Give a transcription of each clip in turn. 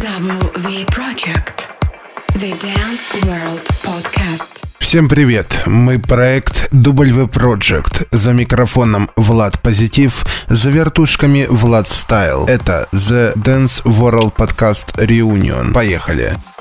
W Project. The Dance World Podcast. Всем привет! Мы проект W Project. За микрофоном Влад Позитив, за вертушками Влад Стайл. Это The Dance World Podcast Reunion. Поехали! of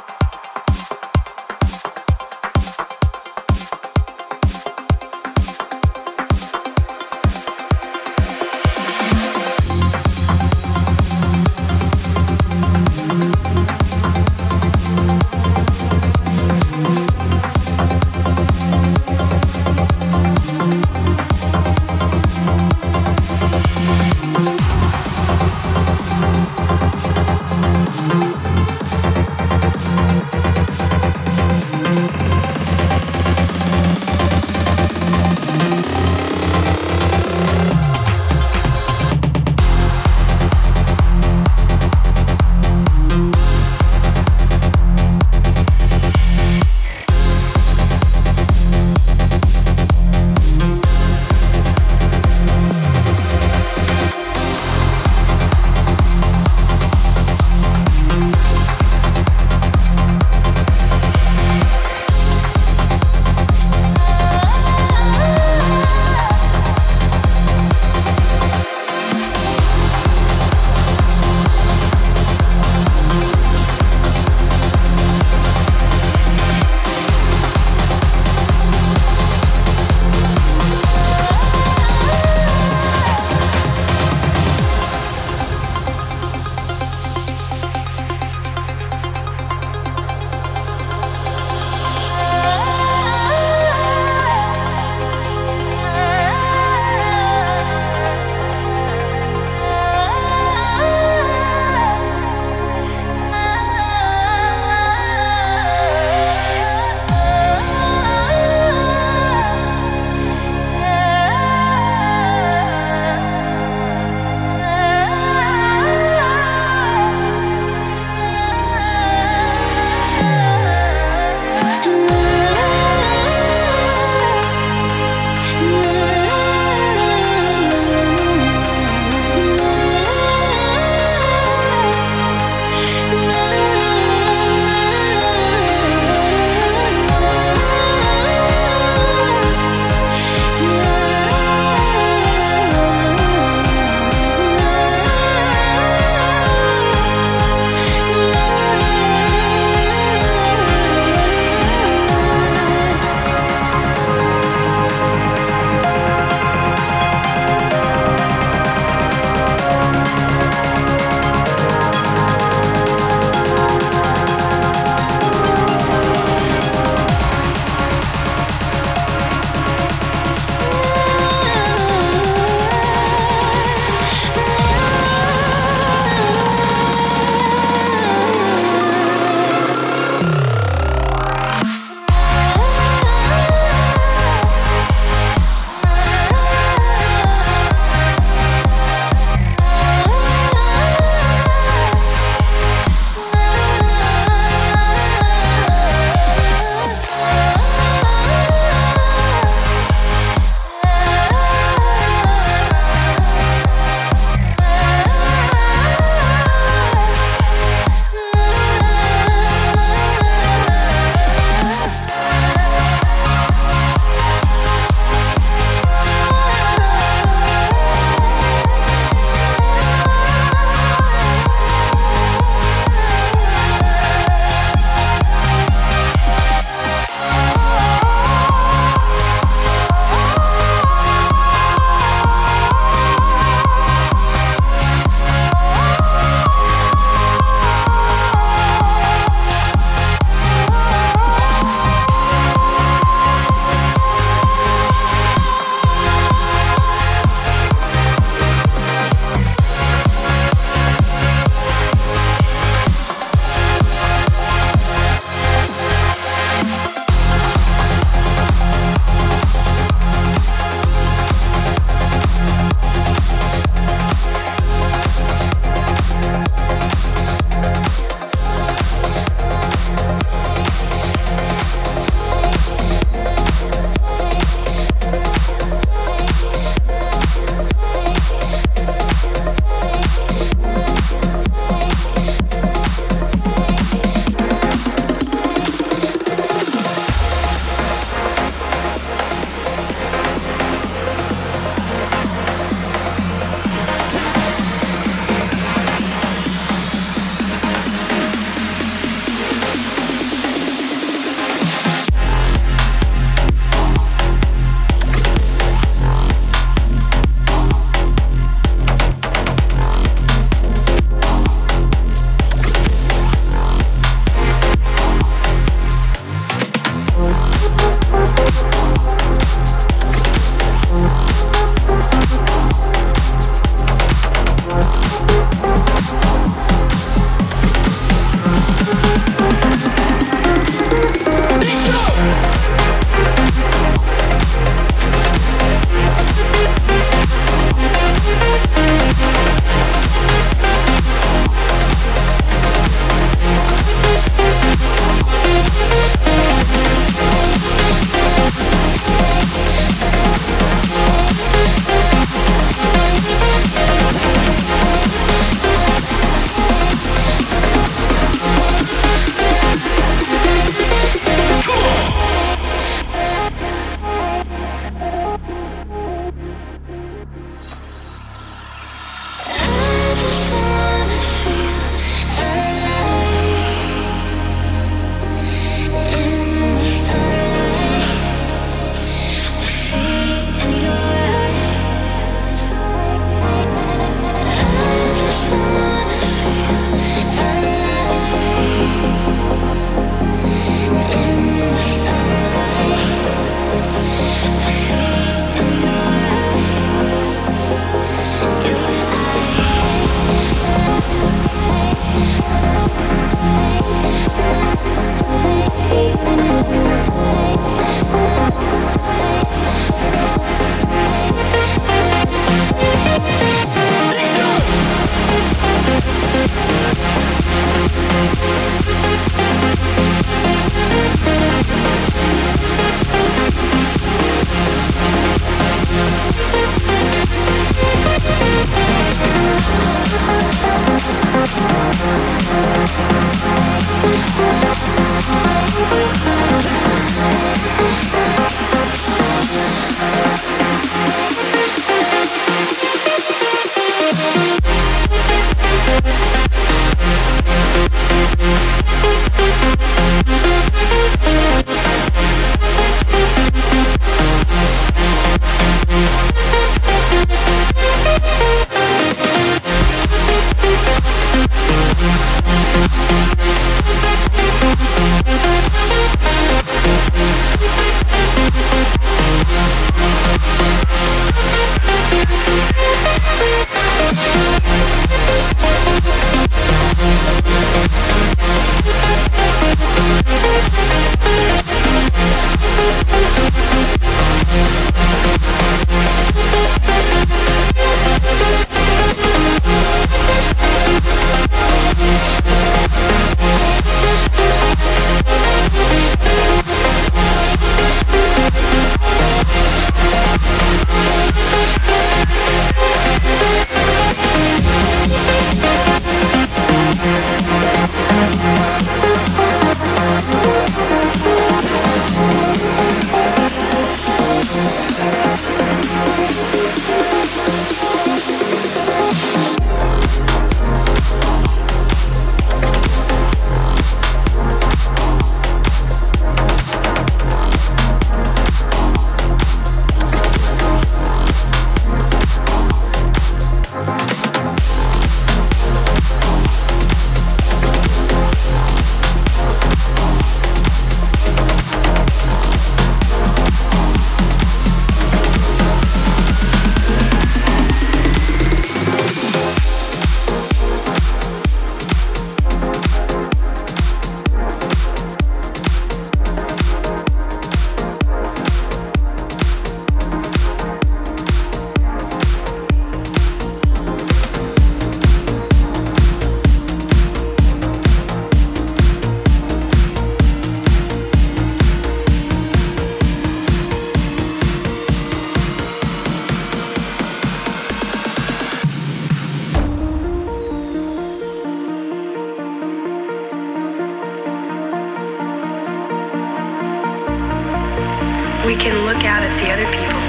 we can look out at the other people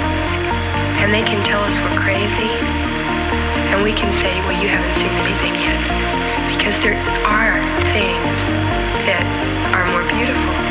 and they can tell us we're crazy and we can say, well, you haven't seen anything yet. Because there are things that are more beautiful.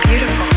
beautiful.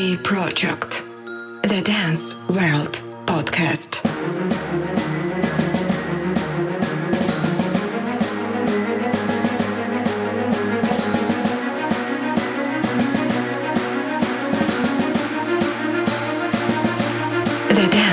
V Project, the Dance World Podcast. The Dance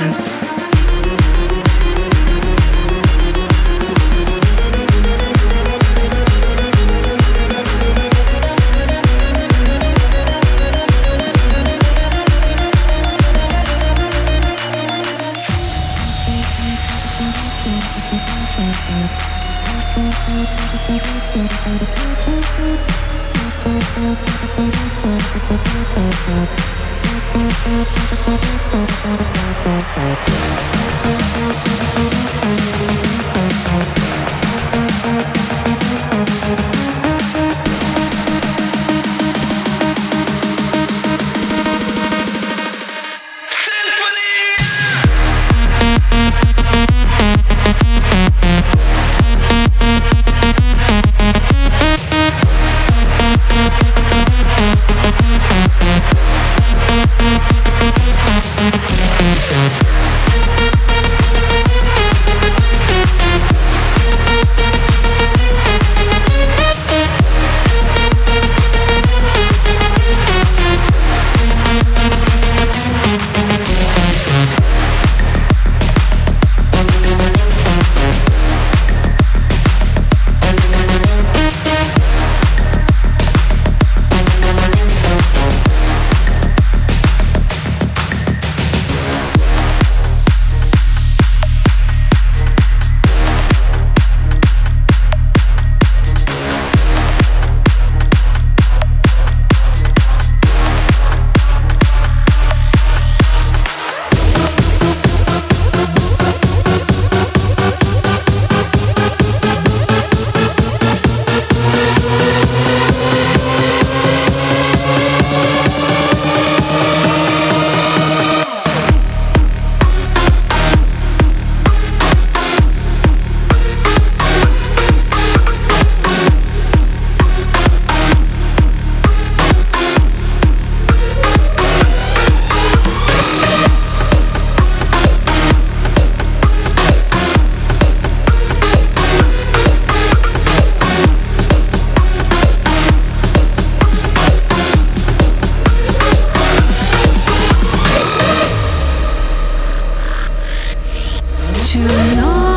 I know.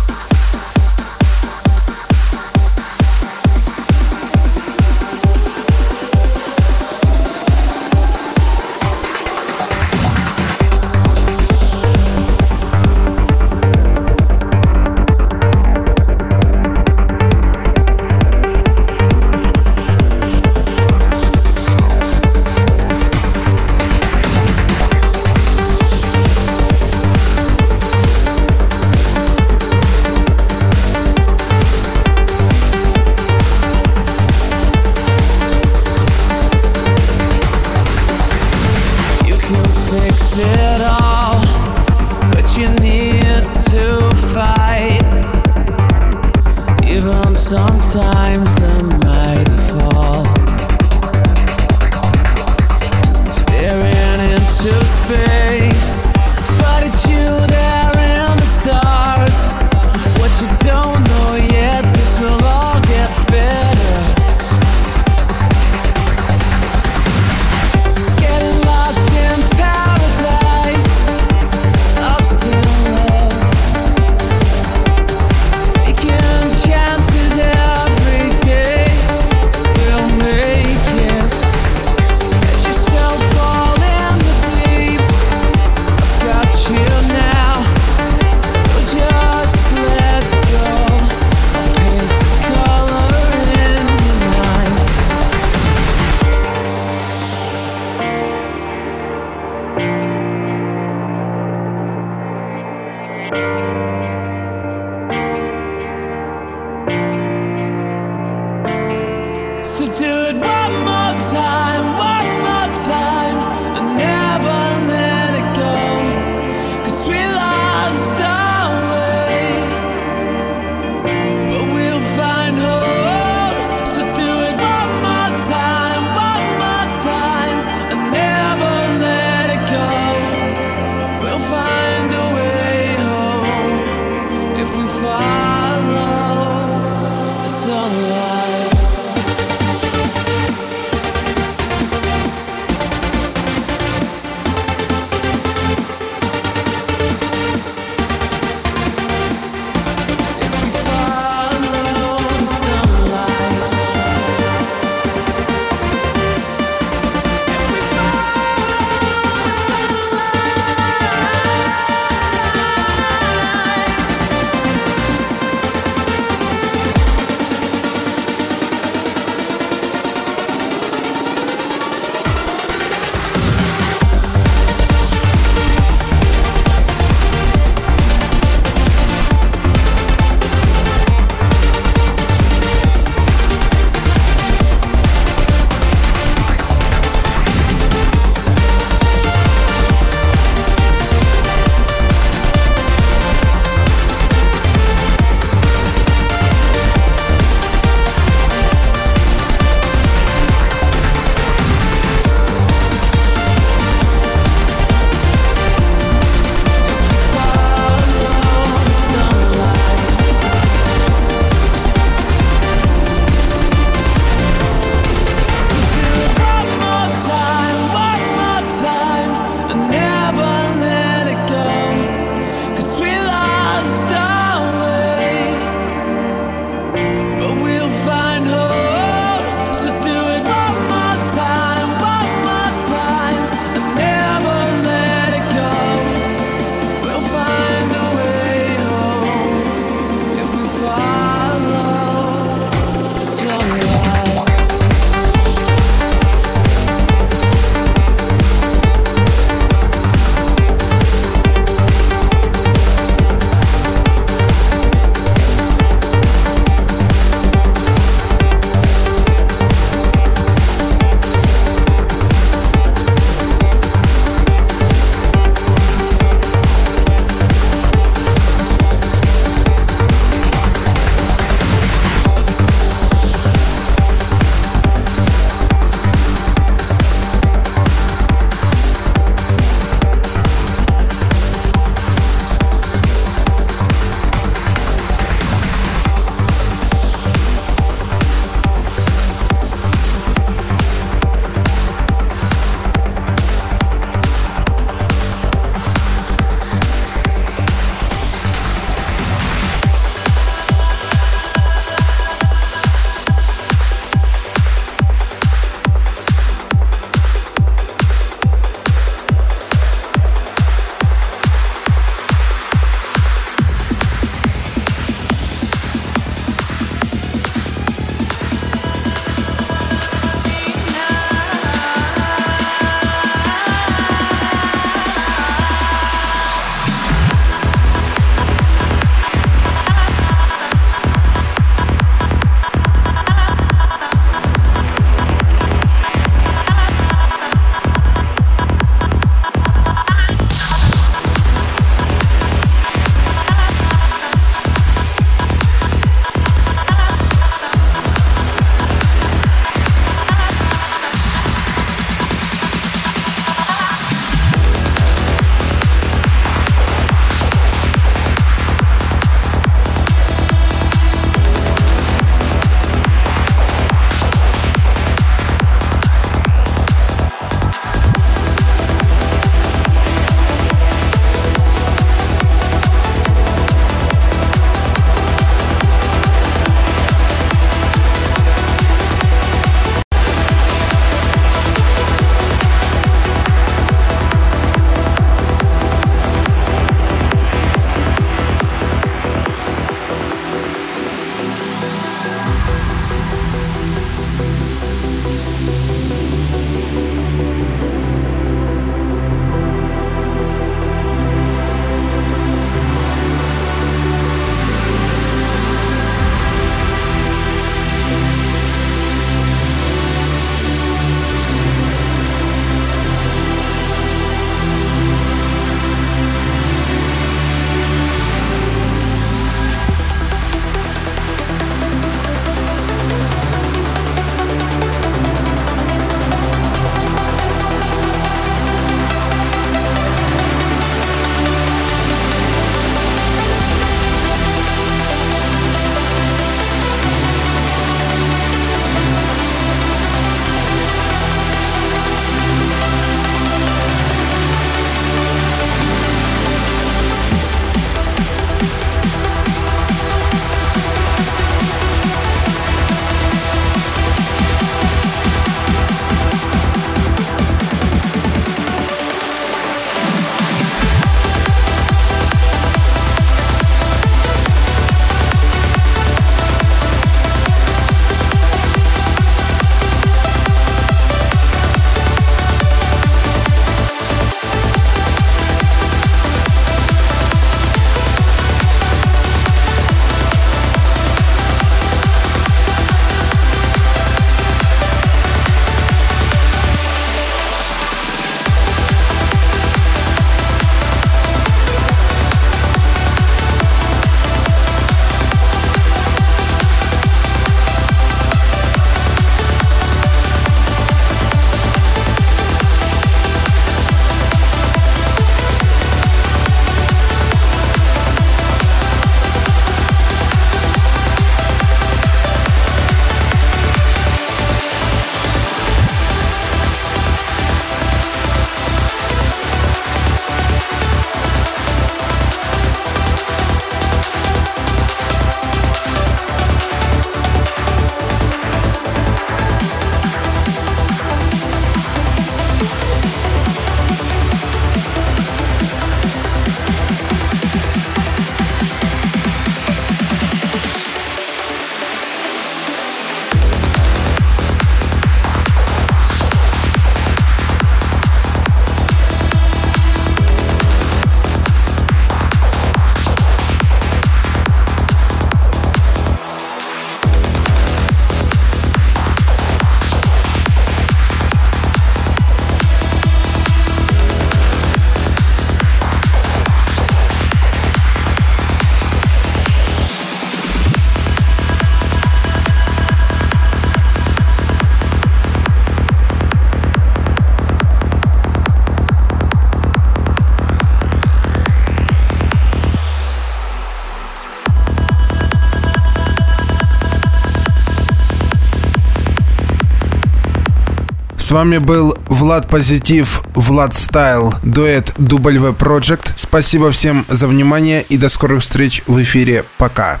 Вами был Влад Позитив, Влад Стайл, дуэт W Project. Спасибо всем за внимание и до скорых встреч в эфире. Пока.